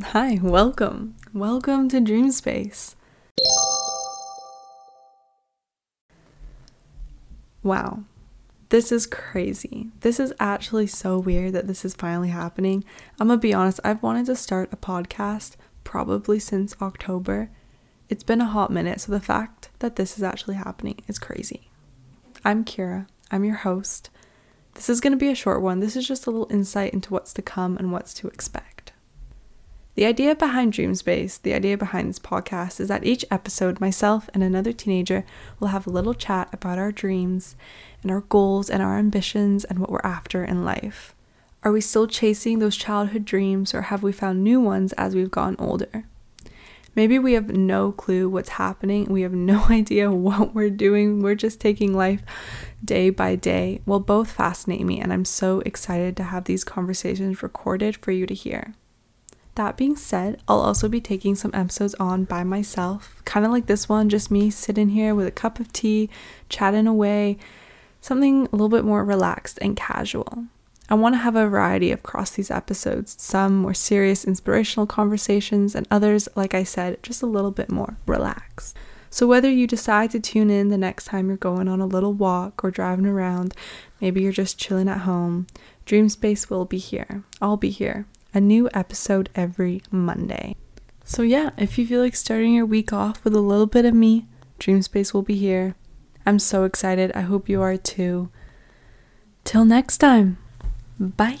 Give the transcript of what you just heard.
Hi, welcome. Welcome to Dream Space. Wow, this is crazy. This is actually so weird that this is finally happening. I'm gonna be honest, I've wanted to start a podcast probably since October. It's been a hot minute, so the fact that this is actually happening is crazy. I'm Kira, I'm your host. This is gonna be a short one. This is just a little insight into what's to come and what's to expect. The idea behind Dream Space, the idea behind this podcast, is that each episode, myself and another teenager will have a little chat about our dreams and our goals and our ambitions and what we're after in life. Are we still chasing those childhood dreams or have we found new ones as we've gotten older? Maybe we have no clue what's happening. We have no idea what we're doing. We're just taking life day by day. Well, both fascinate me, and I'm so excited to have these conversations recorded for you to hear. That being said, I'll also be taking some episodes on by myself, kind of like this one, just me sitting here with a cup of tea, chatting away, something a little bit more relaxed and casual. I want to have a variety across these episodes, some more serious, inspirational conversations, and others, like I said, just a little bit more relaxed. So, whether you decide to tune in the next time you're going on a little walk or driving around, maybe you're just chilling at home, Dream Space will be here. I'll be here a new episode every Monday. So, yeah, if you feel like starting your week off with a little bit of me, Dream Space will be here. I'm so excited. I hope you are too. Till next time, bye.